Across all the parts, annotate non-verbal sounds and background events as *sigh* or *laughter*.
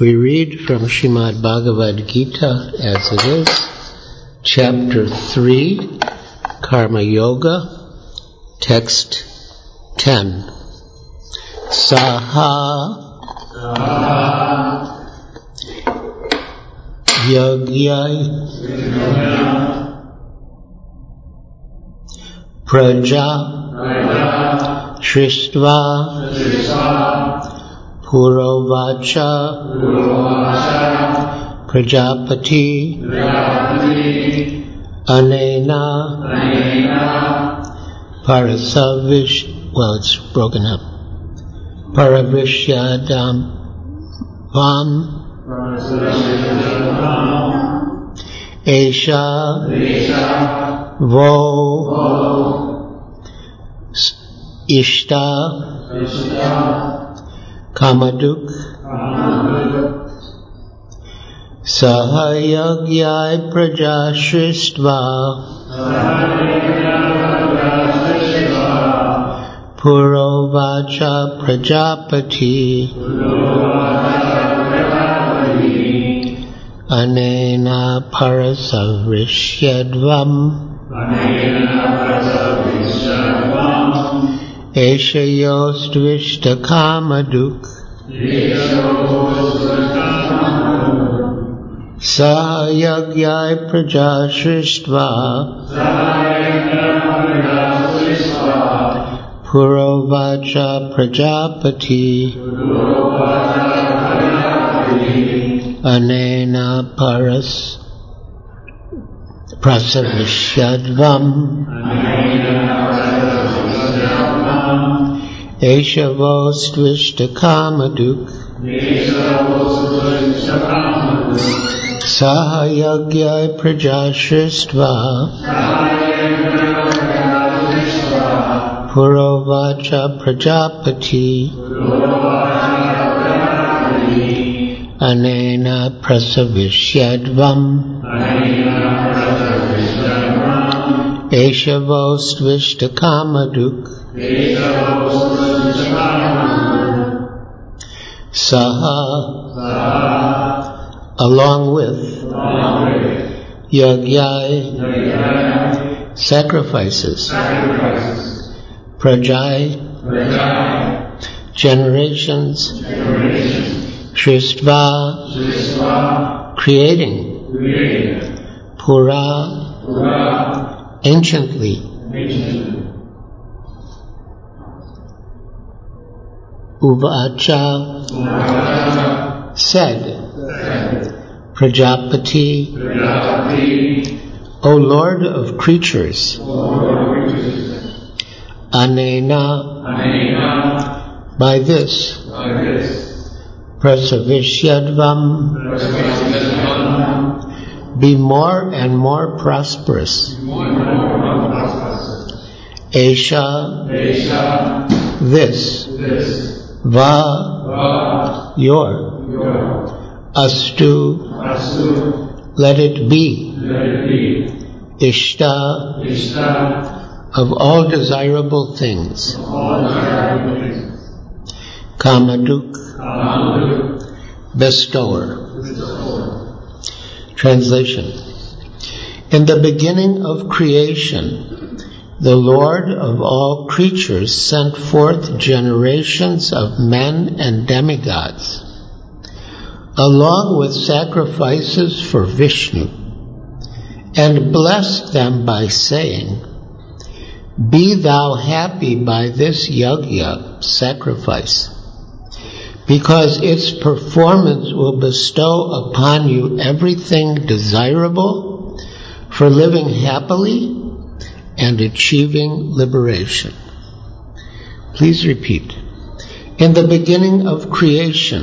we read from Srimad Bhagavad Gita as it is, chapter 3, Karma Yoga, text 10. Saha Yagyai Praja Shristva Purovacha Prajapati Anena Parasavish well it's broken up. Paravishyadam Vam Esha Vo Ishta Kamaduk Sahayagyai Prajashristva Purovacha Prajapati Anena Parasavishyadvam Eshayostvishta Kamaduk Sahayagyai Prajashristva Purovacha Prajapati. Anena Paras Prasavishyadvam Eshavostvishta Kamaduk Sahayagyai Prajashristva Purovacha Prajapati. Anena Prasavishyadvam Eshavostvishta Kamaduk Saha. Along with Yagyai. Sacrifices. Prajai. Generations. Shristva. Creating. Pura. Anciently Uvacha said Prajapati O Lord of creatures Anena by this Prasavishyadvam be more and more prosperous. Esha this Va your Astu let it be. Ishta of all desirable things. Kamaduk bestower Translation. In the beginning of creation the Lord of all creatures sent forth generations of men and demigods, along with sacrifices for Vishnu, and blessed them by saying, Be thou happy by this yajna sacrifice, because its performance will bestow upon you everything desirable for living happily and achieving liberation. Please repeat. In the beginning of creation,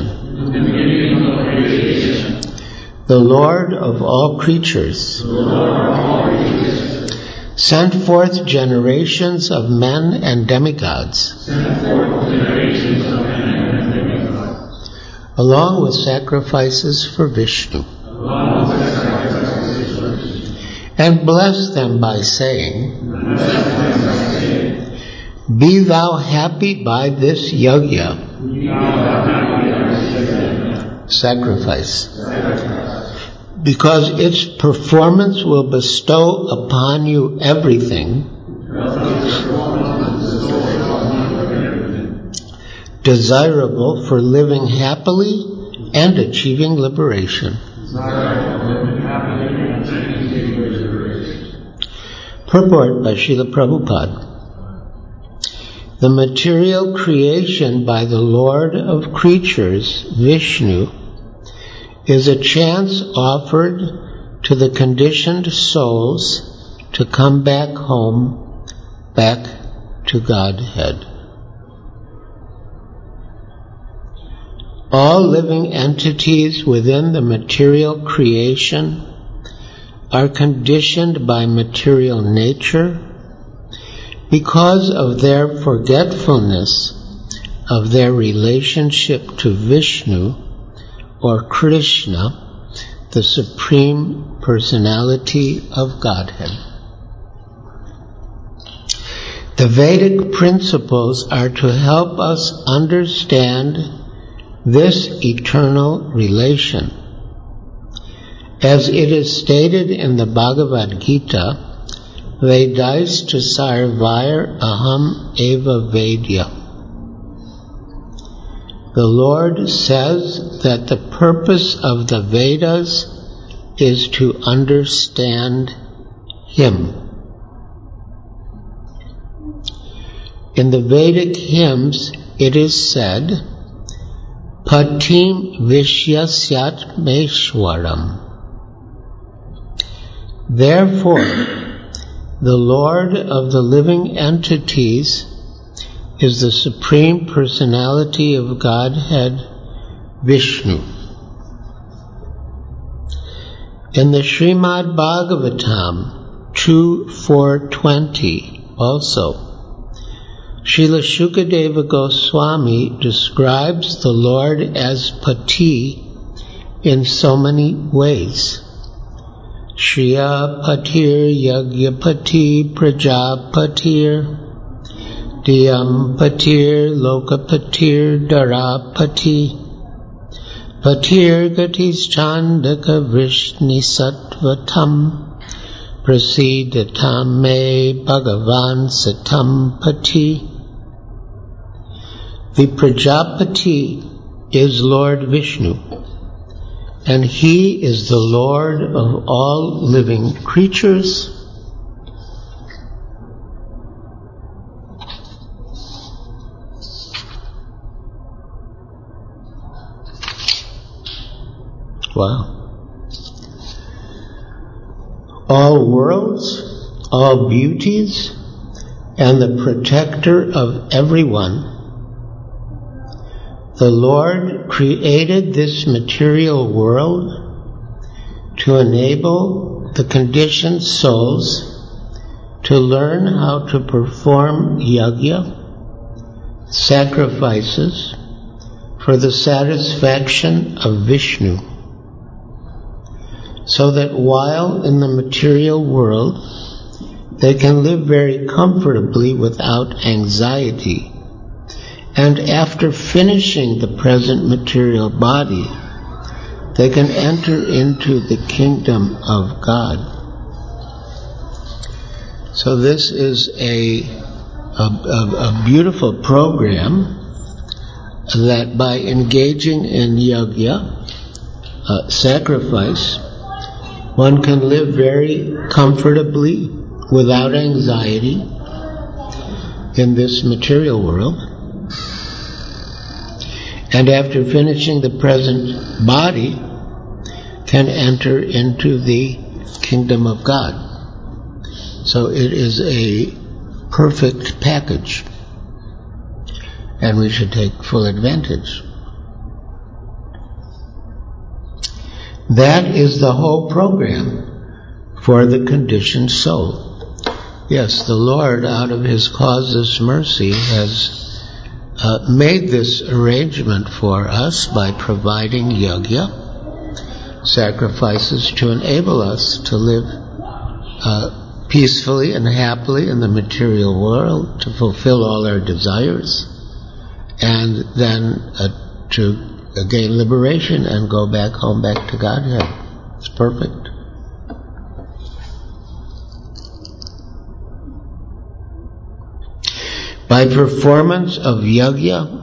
the Lord of all creatures sent forth generations of men and demigods, along with sacrifices for Vishnu, and bless them by saying, Be thou happy by this yajna, sacrifice, because its performance will bestow upon you everything. Desirable for living happily and achieving liberation. Purport by Srila Prabhupada. The material creation by the Lord of creatures, Vishnu, is a chance offered to the conditioned souls to come back home, back to Godhead. All living entities within the material creation are conditioned by material nature because of their forgetfulness of their relationship to Vishnu or Krishna, the Supreme Personality of Godhead. The Vedic principles are to help us understand this eternal relation. As it is stated in the Bhagavad Gita, Vedaista sarvair aham eva vedya. The Lord says that the purpose of the Vedas is to understand Him. In the Vedic hymns, it is said, Patim Vishyasyat Meshwaram. Therefore, the Lord of the living entities is the Supreme Personality of Godhead, Vishnu. In the Srimad Bhagavatam 2.420 also, Srila Shukadeva Goswami describes the Lord as Pati in so many ways. Shriya Patir Yagyapati Prajapatir Diyam Patir Lokapatir Darapati Patir Gatis Chandaka Vrishni Sattvatam Me Bhagavan Pati The Prajapati is Lord Vishnu and he is the Lord of all living creatures. Wow. All worlds, all beauties, and the protector of everyone. The Lord created this material world to enable the conditioned souls to learn how to perform yajna, sacrifices, for the satisfaction of Vishnu so that while in the material world they can live very comfortably without anxiety, and after finishing the present material body, they can enter into the kingdom of God. So this is a, a, a, a beautiful program that by engaging in yajna, uh, sacrifice, one can live very comfortably without anxiety in this material world. And after finishing the present body, can enter into the kingdom of God. So it is a perfect package. and we should take full advantage. That is the whole program for the conditioned soul. Yes, the Lord, out of His causeless mercy, has uh, made this arrangement for us by providing yajna, sacrifices to enable us to live uh, peacefully and happily in the material world, to fulfill all our desires, and then uh, to gain liberation and go back home, back to Godhead. It's perfect. By performance of yajna,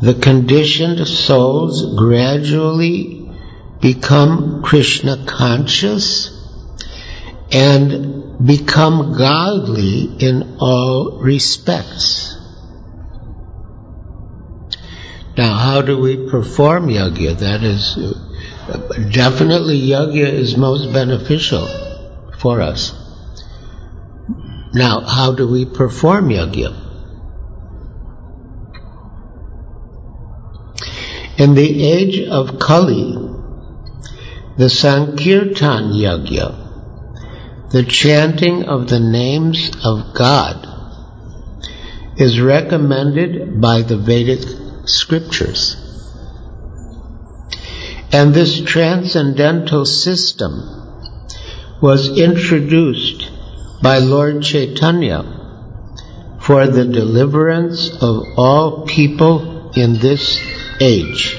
the conditioned souls gradually become Krishna conscious and become godly in all respects. Now, how do we perform yajna? That is, definitely yajna is most beneficial for us. Now, how do we perform yajna? In the age of Kali, the Sankirtan Yajna, the chanting of the names of God, is recommended by the Vedic scriptures. And this transcendental system was introduced by Lord Chaitanya for the deliverance of all people in this age.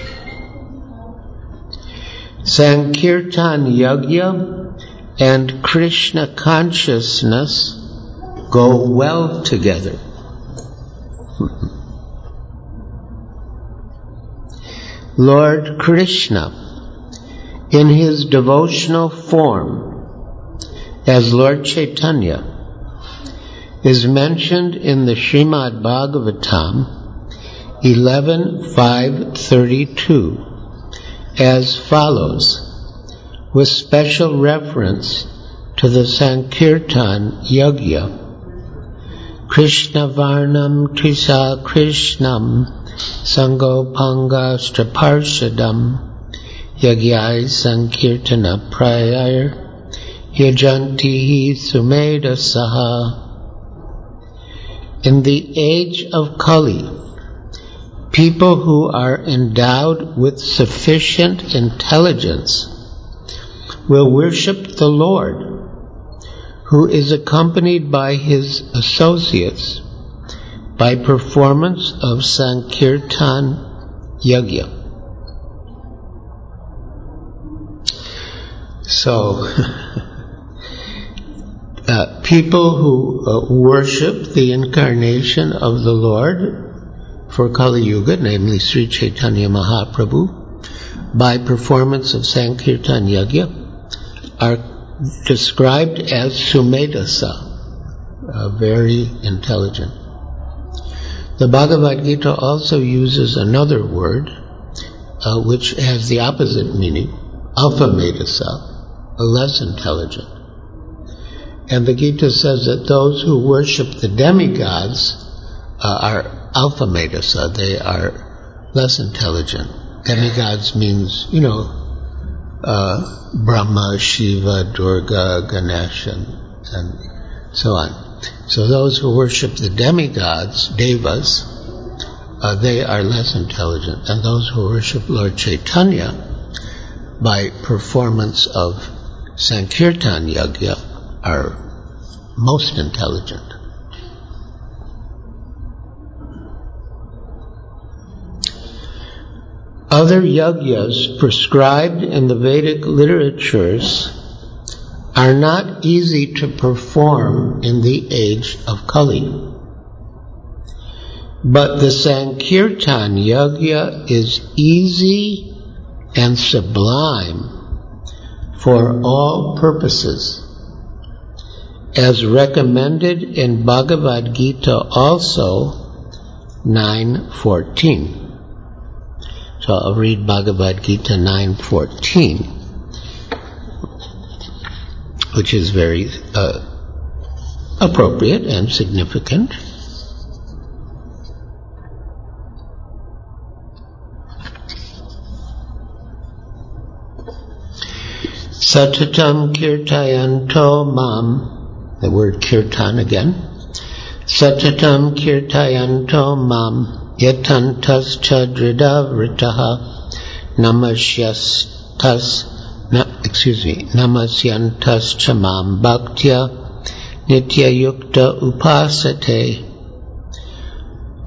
Sankirtan Yajna and Krishna consciousness go well together. Hmm. Lord Krishna, in his devotional form as Lord Chaitanya, is mentioned in the Srimad Bhagavatam 11.532 as follows, with special reference to the Sankirtan Yajna. Krishna Varnam Trisa Krishnam Sangopanga Yagyai Sankirtana Prayar Yajanti Sumeda Saha. In the age of Kali, people who are endowed with sufficient intelligence will worship the Lord, who is accompanied by his associates by performance of Sankirtan Yajna. So, *laughs* uh, people who uh, worship the incarnation of the Lord for Kali Yuga, namely Sri Chaitanya Mahaprabhu, by performance of Sankirtan Yajna, are described as Sumedasa, uh, very intelligent. The Bhagavad Gita also uses another word uh, which has the opposite meaning, alpha medasa, less intelligent. And the Gita says that those who worship the demigods uh, are alpha medasa, they are less intelligent. Demigods means, you know, uh, Brahma, Shiva, Durga, Ganesh, and, and so on. So those who worship the demigods, devas, uh, they are less intelligent. And those who worship Lord Chaitanya by performance of Sankirtan Yajna are most intelligent. Other yajnas prescribed in the Vedic literatures are not easy to perform in the age of Kali. But the Sankirtan Yajna is easy and sublime for all purposes, as recommended in Bhagavad Gita also 9.14. So I'll read Bhagavad Gita 9.14 which is very uh, appropriate and significant. Satatam kirtayanto mam, the word kirtan again. Satatam kirtayanto mam, yatantas chadrida vritaha namashyastas excuse me, namasyantas chamam bhaktya nitya yukta upasate.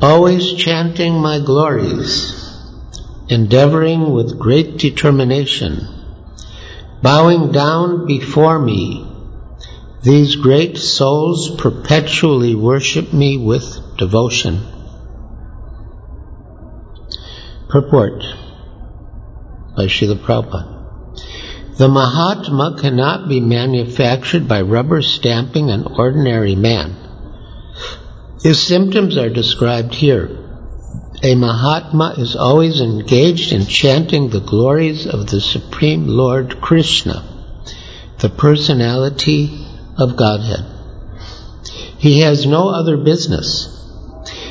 Always chanting my glories, endeavoring with great determination Bowing down before me, these great souls perpetually worship me with devotion. Purport by Srila Prabhupada. The Mahatma cannot be manufactured by rubber stamping an ordinary man. His symptoms are described here. A Mahatma is always engaged in chanting the glories of the Supreme Lord Krishna, the personality of Godhead. He has no other business.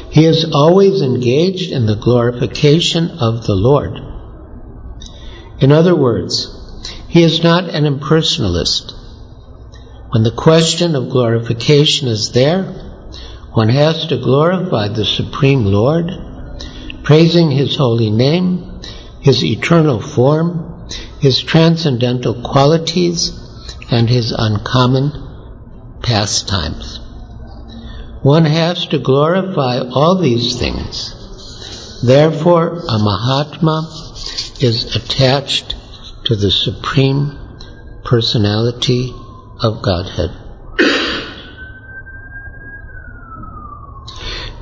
He is always engaged in the glorification of the Lord. In other words, he is not an impersonalist. When the question of glorification is there, one has to glorify the Supreme Lord praising His holy name, His eternal form, His transcendental qualities, and His uncommon pastimes. One has to glorify all these things. Therefore, a Mahatma is attached to the Supreme Personality of Godhead.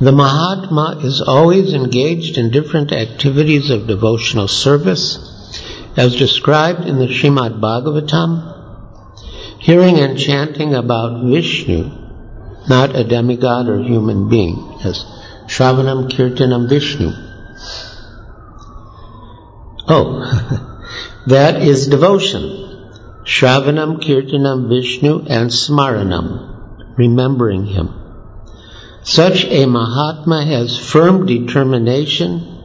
The Mahatma is always engaged in different activities of devotional service, as described in the Srimad Bhagavatam, hearing and chanting about Vishnu, not a demigod or human being, as Shravanam Kirtanam Vishnu. Oh, *laughs* that is devotion. Shravanam Kirtanam Vishnu and Smaranam, remembering him. Such a Mahatma has firm determination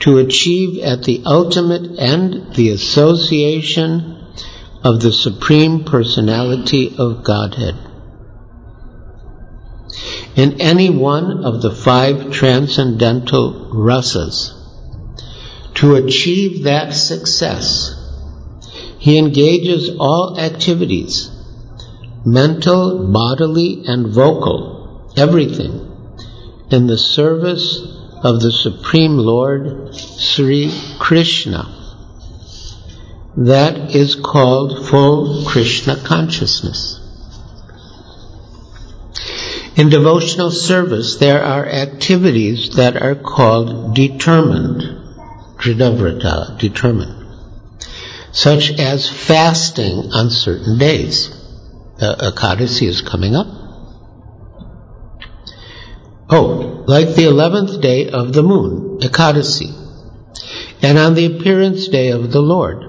to achieve at the ultimate end the association of the Supreme Personality of Godhead. In any one of the five transcendental rasas, to achieve that success, he engages all activities, mental, bodily, and vocal, everything in the service of the Supreme Lord Sri Krishna. That is called full Krishna consciousness. In devotional service, there are activities that are called determined, Dridavrata, determined, such as fasting on certain days. Uh, Ekadasi is coming up. Oh, like the eleventh day of the moon, Ekadasi, and on the appearance day of the Lord.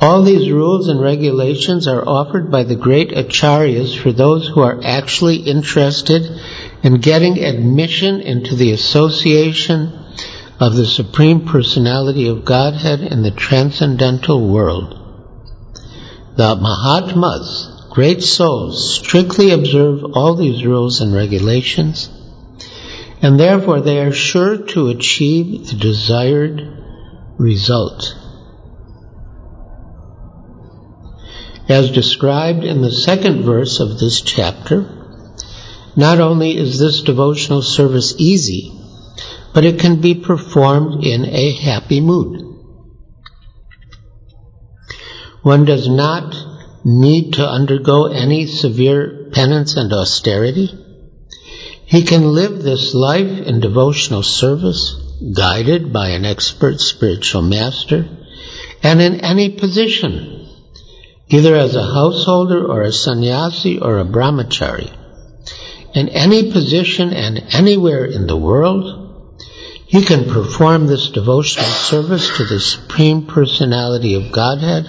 All these rules and regulations are offered by the great acharyas for those who are actually interested in getting admission into the association of the Supreme Personality of Godhead in the transcendental world. The Mahatmas, great souls strictly observe all these rules and regulations, and therefore they are sure to achieve the desired result. As described in the second verse of this chapter, not only is this devotional service easy, but it can be performed in a happy mood. One does not need to undergo any severe penance and austerity. He can live this life in devotional service, guided by an expert spiritual master, and in any position, either as a householder or a sannyasi or a brahmachari. In any position and anywhere in the world, he can perform this devotional service to the Supreme Personality of Godhead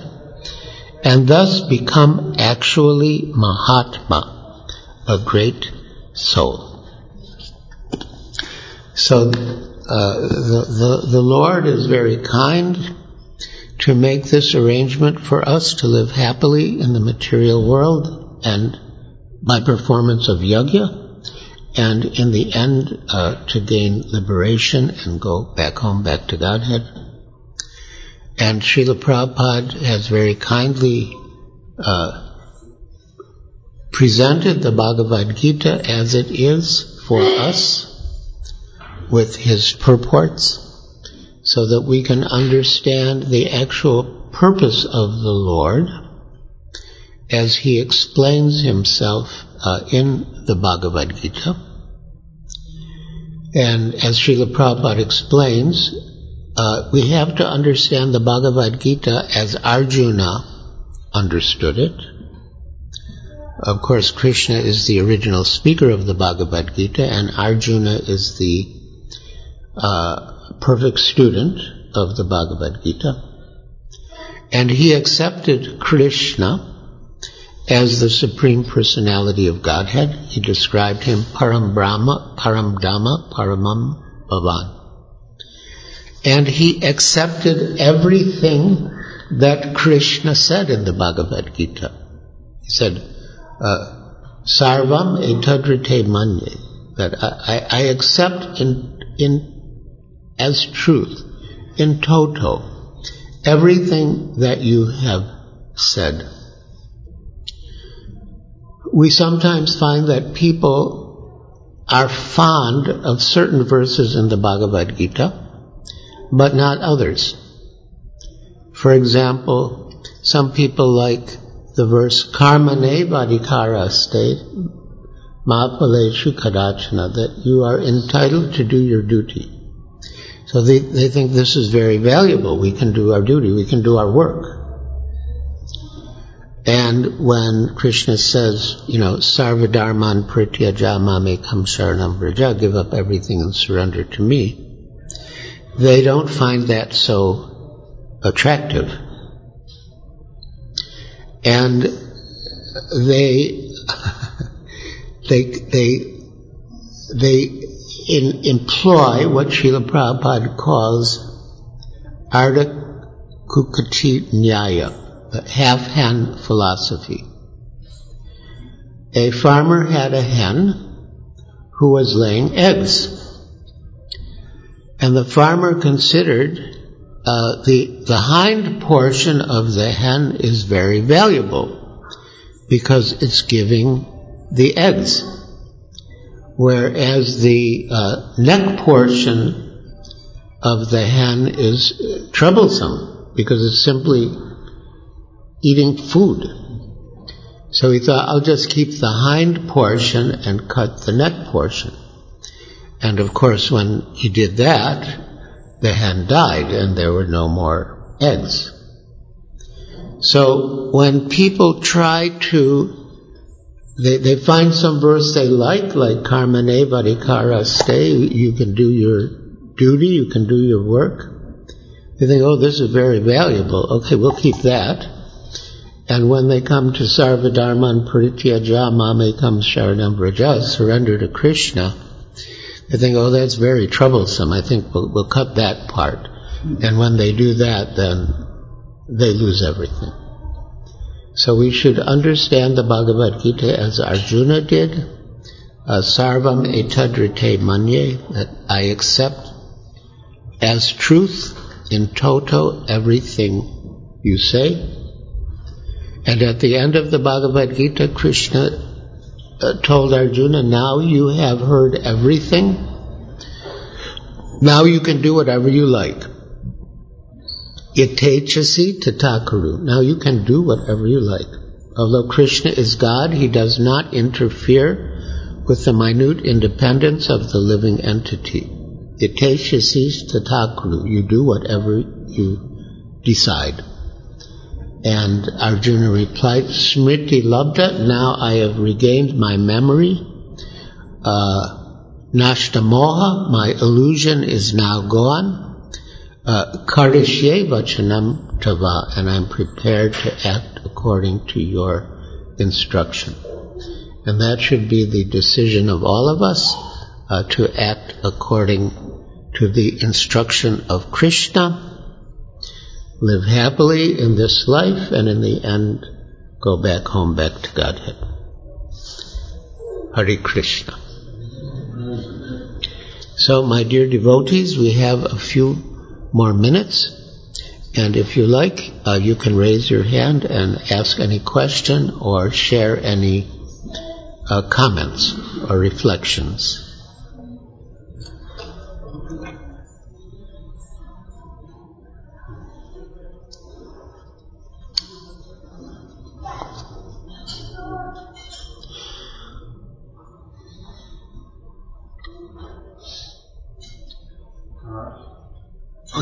and thus become actually Mahatma, a great soul. So uh, the, the, the Lord is very kind to make this arrangement for us to live happily in the material world and by performance of yajna, and in the end uh, to gain liberation and go back home, back to Godhead. And Srila Prabhupada has very kindly uh, presented the Bhagavad Gita as it is for us with his purports so that we can understand the actual purpose of the Lord as he explains himself uh, in the Bhagavad Gita. And as Srila Prabhupada explains, uh, we have to understand the Bhagavad Gita as Arjuna understood it. Of course, Krishna is the original speaker of the Bhagavad Gita, and Arjuna is the uh, perfect student of the Bhagavad Gita. And he accepted Krishna as the Supreme Personality of Godhead. He described him Param Brahma, Param Dhama, Paramam Bhavan. And he accepted everything that Krishna said in the Bhagavad Gita. He said, uh, Sarvam etadrite manye, that I, I accept in, in, as truth, in toto, everything that you have said. We sometimes find that people are fond of certain verses in the Bhagavad Gita, but not others. For example, some people like the verse karmane vadikara state mapaleshu kadachana that you are entitled to do your duty. So they, they think this is very valuable. We can do our duty. We can do our work. And when Krishna says, you know, sarvadharman prityaja mame kam sharanam vraja, give up everything and surrender to me, they don't find that so attractive. And they, *laughs* they, they, they in, employ what Srila Prabhupada calls Arda Kukati Nyaya, half-hen philosophy. A farmer had a hen who was laying eggs. And the farmer considered uh, the, the hind portion of the hen is very valuable because it's giving the eggs. Whereas the uh, neck portion of the hen is troublesome because it's simply eating food. So he thought, I'll just keep the hind portion and cut the neck portion. And of course, when he did that, the hen died and there were no more eggs. So when people try to, they, they find some verse they like, like Karmane Vadikara stay, you can do your duty, you can do your work. They think, oh, this is very valuable. Okay, we'll keep that. And when they come to Sarvadharman Parityaja Mame Kam Sharanam Vraja, surrender to Krishna, they think, oh, that's very troublesome. I think we'll, we'll cut that part. And when they do that, then they lose everything. So we should understand the Bhagavad Gita as Arjuna did. Uh, Sarvam etadrite manye, that I accept as truth in toto everything you say. And at the end of the Bhagavad Gita, Krishna uh, told Arjuna, now you have heard everything. Now you can do whatever you like. Itechasi tatakuru. Now you can do whatever you like. Although Krishna is God, he does not interfere with the minute independence of the living entity. Itechasi tatakuru. You do whatever you decide. And Arjuna replied, Smriti Labda, now I have regained my memory. Uh, Nashtamoha, my illusion is now gone. Uh, Karishye Vachanam Tava, and I'm prepared to act according to your instruction. And that should be the decision of all of us uh, to act according to the instruction of Krishna live happily in this life and in the end go back home, back to Godhead. Hare Krishna. So, my dear devotees, we have a few more minutes. And if you like, uh, you can raise your hand and ask any question or share any uh, comments or reflections.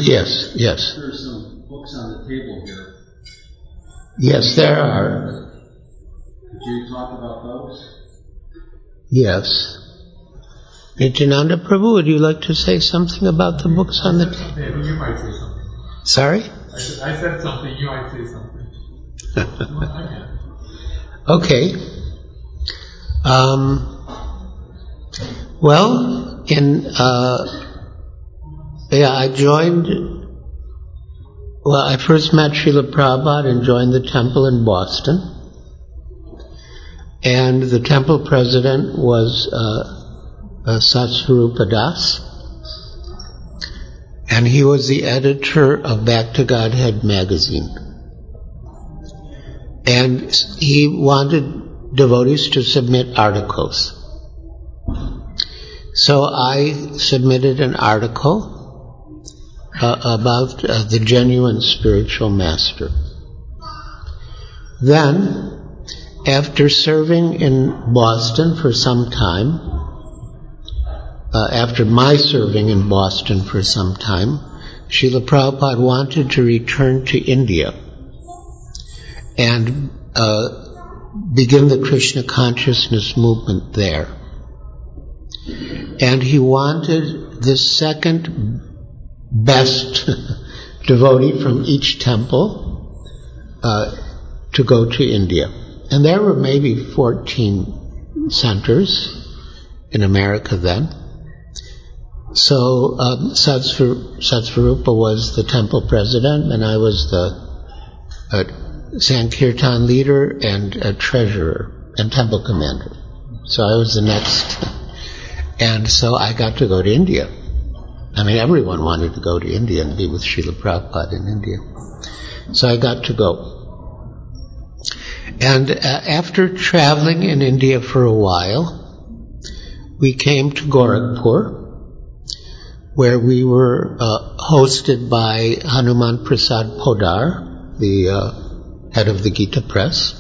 Yes, yes. There are some books on the table here. Yes, there are. Could you talk about those? Yes. Nityananda Prabhu, would you like to say something about the books on the table? You might say something. Sorry? I said, I said something, you might say something. well, I can. Okay. Um, well, in uh, yeah, I joined. Well, I first met Srila Prabhupada and joined the temple in Boston. And the temple president was uh, uh, Satsvarupa Das. And he was the editor of Back to Godhead magazine. And he wanted devotees to submit articles. So I submitted an article about uh, the genuine spiritual master. Then, after serving in Boston for some time, uh, after my serving in Boston for some time, Srila Prabhupada wanted to return to India and uh, begin the Krishna consciousness movement there. And he wanted the second best *laughs* devotee from each temple uh, to go to India. And there were maybe 14 centers in America then. So um, Satsvarupa was the temple president, and I was the uh, Sankirtan leader and treasurer and temple commander. So I was the next. *laughs* and so I got to go to India. I mean, everyone wanted to go to India and be with Srila Prabhupada in India. So I got to go. And uh, after traveling in India for a while, we came to Gorakhpur, where we were uh, hosted by Hanuman Prasad Poddar, the uh, head of the Gita Press.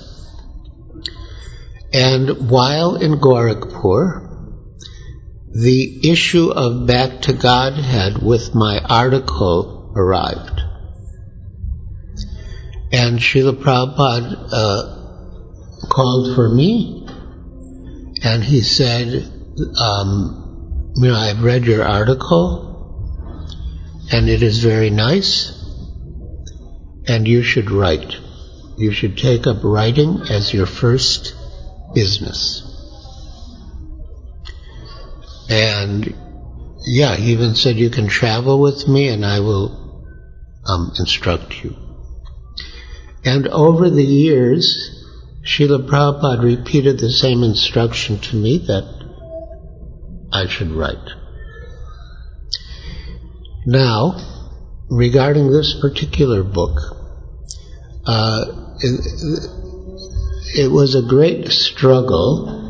And while in Gorakhpur, the issue of Back to Godhead with my article arrived. And Srila Prabhupada uh, called for me and he said, um, you know, I've read your article and it is very nice and you should write. You should take up writing as your first business. And yeah, he even said you can travel with me and I will um, instruct you. And over the years, Srila Prabhupada repeated the same instruction to me that I should write. Now, regarding this particular book, uh, it, it was a great struggle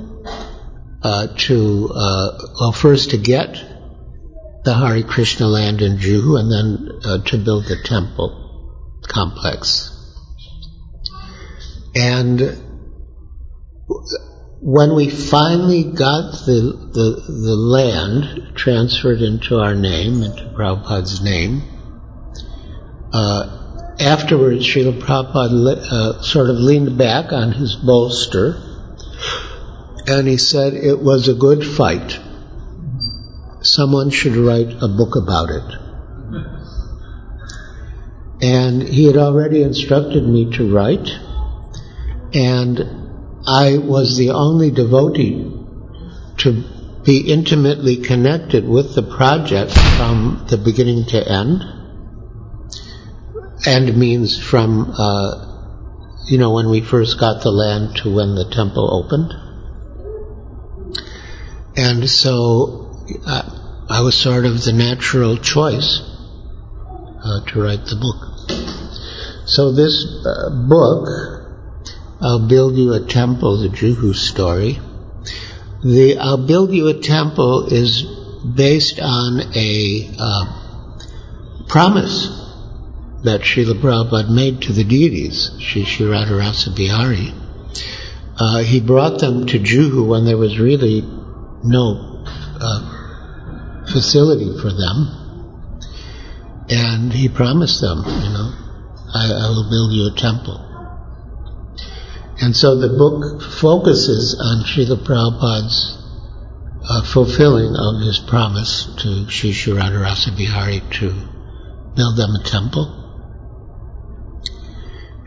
to, uh, well, first to get the Hare Krishna land in Juhu and then uh, to build the temple complex. And when we finally got the, the, the land transferred into our name, into Prabhupada's name, uh, afterwards Srila Prabhupada uh, sort of leaned back on his bolster and he said it was a good fight. Someone should write a book about it. And he had already instructed me to write, and I was the only devotee to be intimately connected with the project from the beginning to end. and means from, uh, you know, when we first got the land to when the temple opened. And so uh, I was sort of the natural choice uh, to write the book. So this uh, book, I'll Build You a Temple, the Juhu story, the I'll Build You a Temple is based on a uh, promise that Srila Prabhupada made to the deities, Sri Radharasa Bihari. Uh, he brought them to Juhu when there was really no uh, facility for them. And he promised them, you know, I, I will build you a temple. And so the book focuses on Srila Prabhupada's uh, fulfilling of his promise to Sri Sri Radharasa Bihari to build them a temple.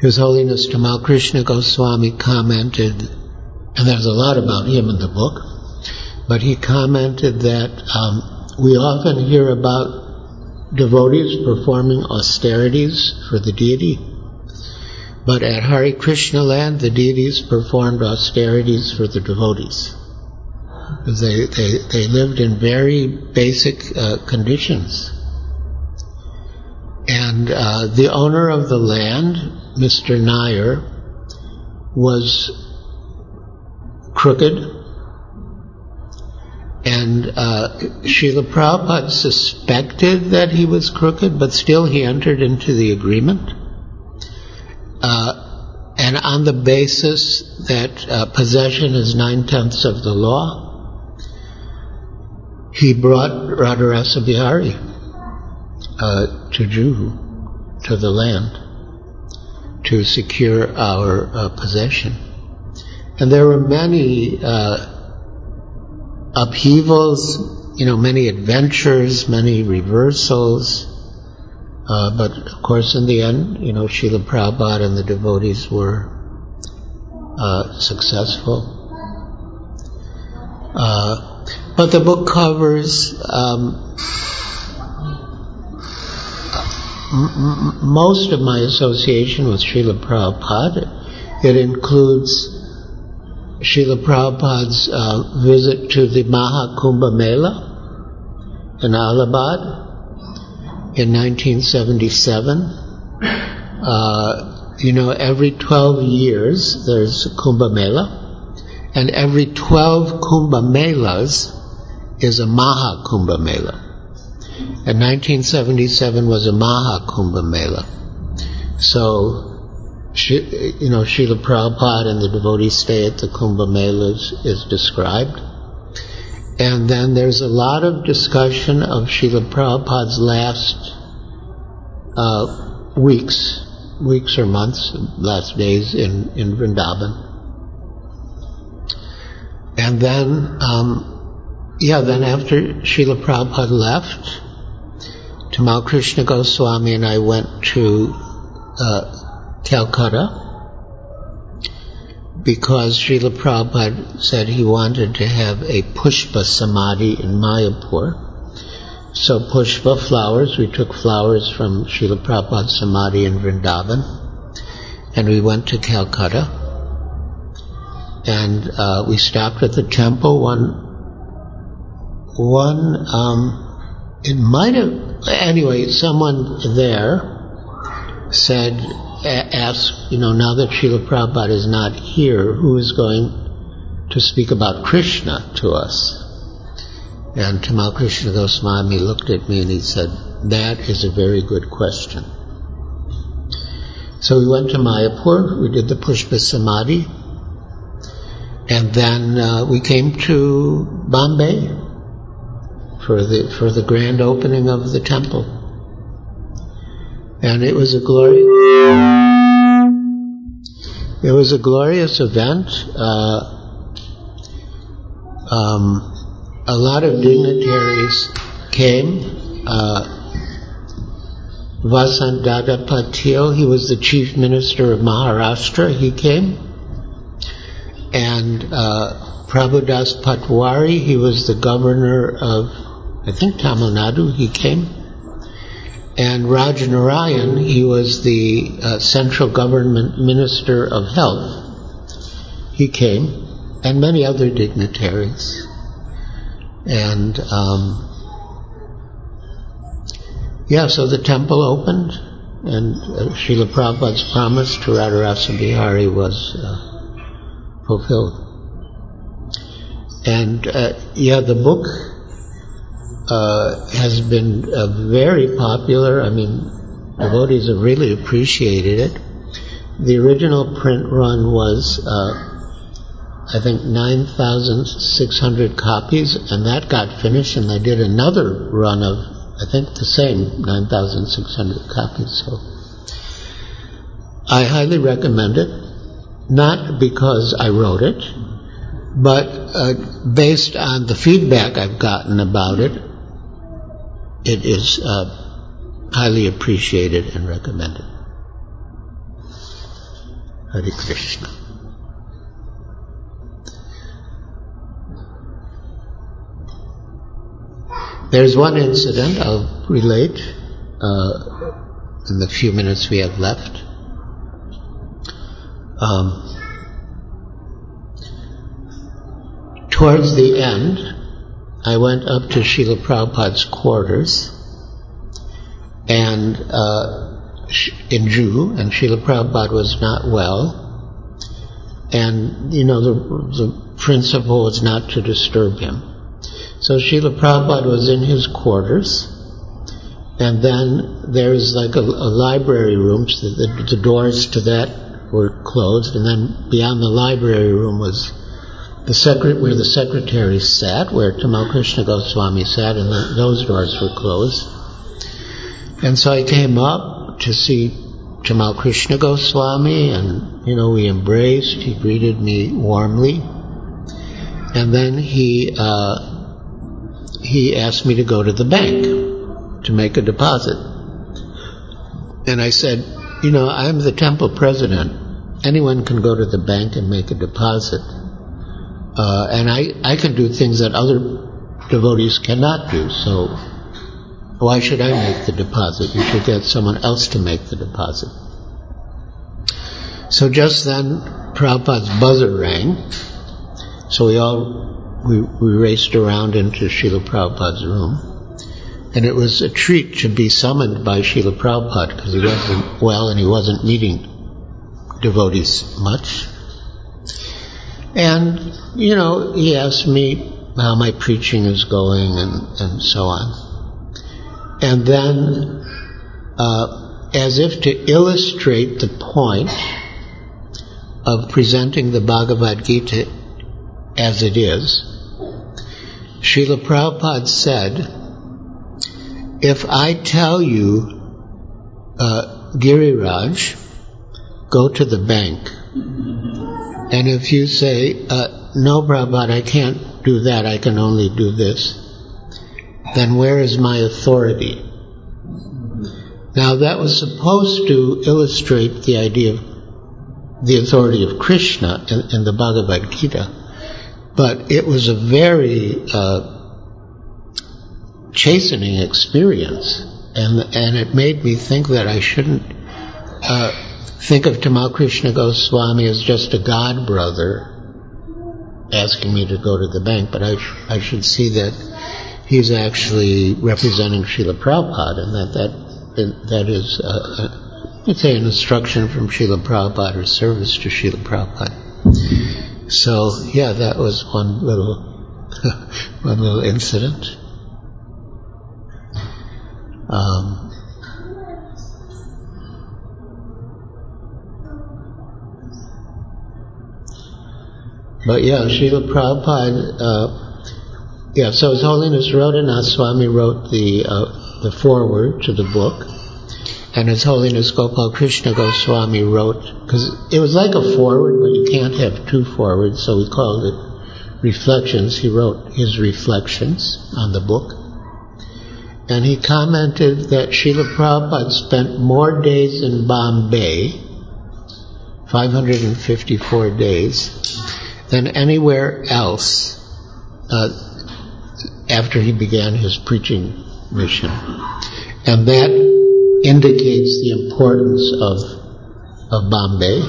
His Holiness Tamal Krishna Goswami commented, and there's a lot about him in the book, but he commented that um, we often hear about devotees performing austerities for the deity, but at Hare Krishna land, the deities performed austerities for the devotees. They, they, they lived in very basic uh, conditions. And uh, the owner of the land, Mr. Nair, was crooked. And uh, Srila Prabhupada suspected that he was crooked, but still he entered into the agreement. Uh, and on the basis that uh, possession is nine tenths of the law, he brought Radharasa Bihari uh, to Juhu, to the land, to secure our uh, possession. And there were many uh, upheavals, you know, many adventures, many reversals. Uh, but of course, in the end, you know, Srila Prabhupada and the devotees were uh, successful. Uh, but the book covers um, m- most of my association with Srila Prabhupada. It includes Srila Prabhupada's uh, visit to the Mahakumbha Mela in Allahabad in 1977. Uh, you know, every 12 years there's a Kumbh Mela, and every 12 Kumbh Melas is a Maha Kumbh Mela. And 1977 was a Maha Kumbh Mela. So, you know, Srila Prabhupada and the devotees stay at the Kumbh Melas is described. And then there's a lot of discussion of Srila Prabhupada's last uh, weeks, weeks or months, last days in, in Vrindavan. And then um, yeah, then after Srila Prabhupada left, Tamal Krishna Goswami and I went to uh, Calcutta because Srila Prabhupada said he wanted to have a Pushpa Samadhi in Mayapur. So Pushpa flowers, we took flowers from Srila Prabhupada's Samadhi in Vrindavan and we went to Calcutta and uh, we stopped at the temple one one, um, it might have, anyway, someone there said, asked, you know, now that Srila Prabhupada is not here, who is going to speak about Krishna to us? And Tamal Krishna Goswami looked at me and he said, that is a very good question. So we went to Mayapur, we did the Pushpa Samadhi, and then uh, we came to Bombay for the for the grand opening of the temple. And it was a glorious it was a glorious event. Uh, um, a lot of dignitaries came. Uh, Patil, he was the chief minister of Maharashtra, he came. And uh, Prabhudas Patwari, he was the governor of I think Tamil Nadu, he came. And Rajanarayan, he was the uh, central government minister of health. He came, and many other dignitaries. And um, yeah, so the temple opened, and uh, Srila Prabhupada's promise to Radharasa Bihari was uh, fulfilled. And uh, yeah, the book uh, has been uh, very popular. I mean, devotees have really appreciated it. The original print run was, uh, I think, 9,600 copies, and that got finished, and they did another run of, I think, the same 9,600 copies. So I highly recommend it, not because I wrote it, but uh, based on the feedback I've gotten about it, it is uh, highly appreciated and recommended. Hare Krishna. There's one incident I'll relate uh, in the few minutes we have left. Um, towards the end, I went up to Srila Prabhupada's quarters and uh, in Juhu, and Srila Prabhupada was not well. And, you know, the, the principle was not to disturb him. So Srila Prabhupada was in his quarters, and then there's like a, a library room, so the, the doors to that were closed, and then beyond the library room was the secret where the secretary sat, where Tamal Krishna Goswami sat, and the, those doors were closed. And so I came up to see Tamal Krishna Goswami, and you know we embraced. He greeted me warmly, and then he uh, he asked me to go to the bank to make a deposit. And I said, you know, I'm the temple president. Anyone can go to the bank and make a deposit. Uh, and I, I can do things that other devotees cannot do. So why should I make the deposit? You should get someone else to make the deposit. So just then, Prabhupada's buzzer rang. So we all we, we raced around into Srila Prabhupada's room. And it was a treat to be summoned by Srila Prabhupada because he wasn't well and he wasn't meeting devotees much. And, you know, he asked me how my preaching is going and, and so on. And then, uh, as if to illustrate the point of presenting the Bhagavad Gita as it is, Srila Prabhupada said, if I tell you, uh, Giriraj, go to the bank, and if you say, uh, no, Prabhupada, I can't do that, I can only do this, then where is my authority? Now that was supposed to illustrate the idea of the authority of Krishna in, in the Bhagavad Gita, but it was a very uh, chastening experience, and and it made me think that I shouldn't uh, think of Tamal Krishna Goswami as just a god brother asking me to go to the bank, but I I should see that he's actually representing Srila Prabhupada, and that that that is. Uh, let's say an instruction from Srila Prabhupada or service to Srila Prabhupada. So yeah, that was one little *laughs* one little incident. Um, but yeah, Srila Prabhupada, uh, yeah, so His Holiness Radhanath Swami wrote the, uh, the foreword to the book, and His Holiness Gopal Krishna Goswami wrote, because it was like a foreword, but you can't have two forewords, so we called it Reflections. He wrote his reflections on the book. And he commented that Srila Prabhupada spent more days in Bombay, 554 days, than anywhere else uh, after he began his preaching mission. And that indicates the importance of, of Bombay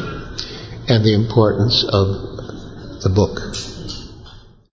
and the importance of the book.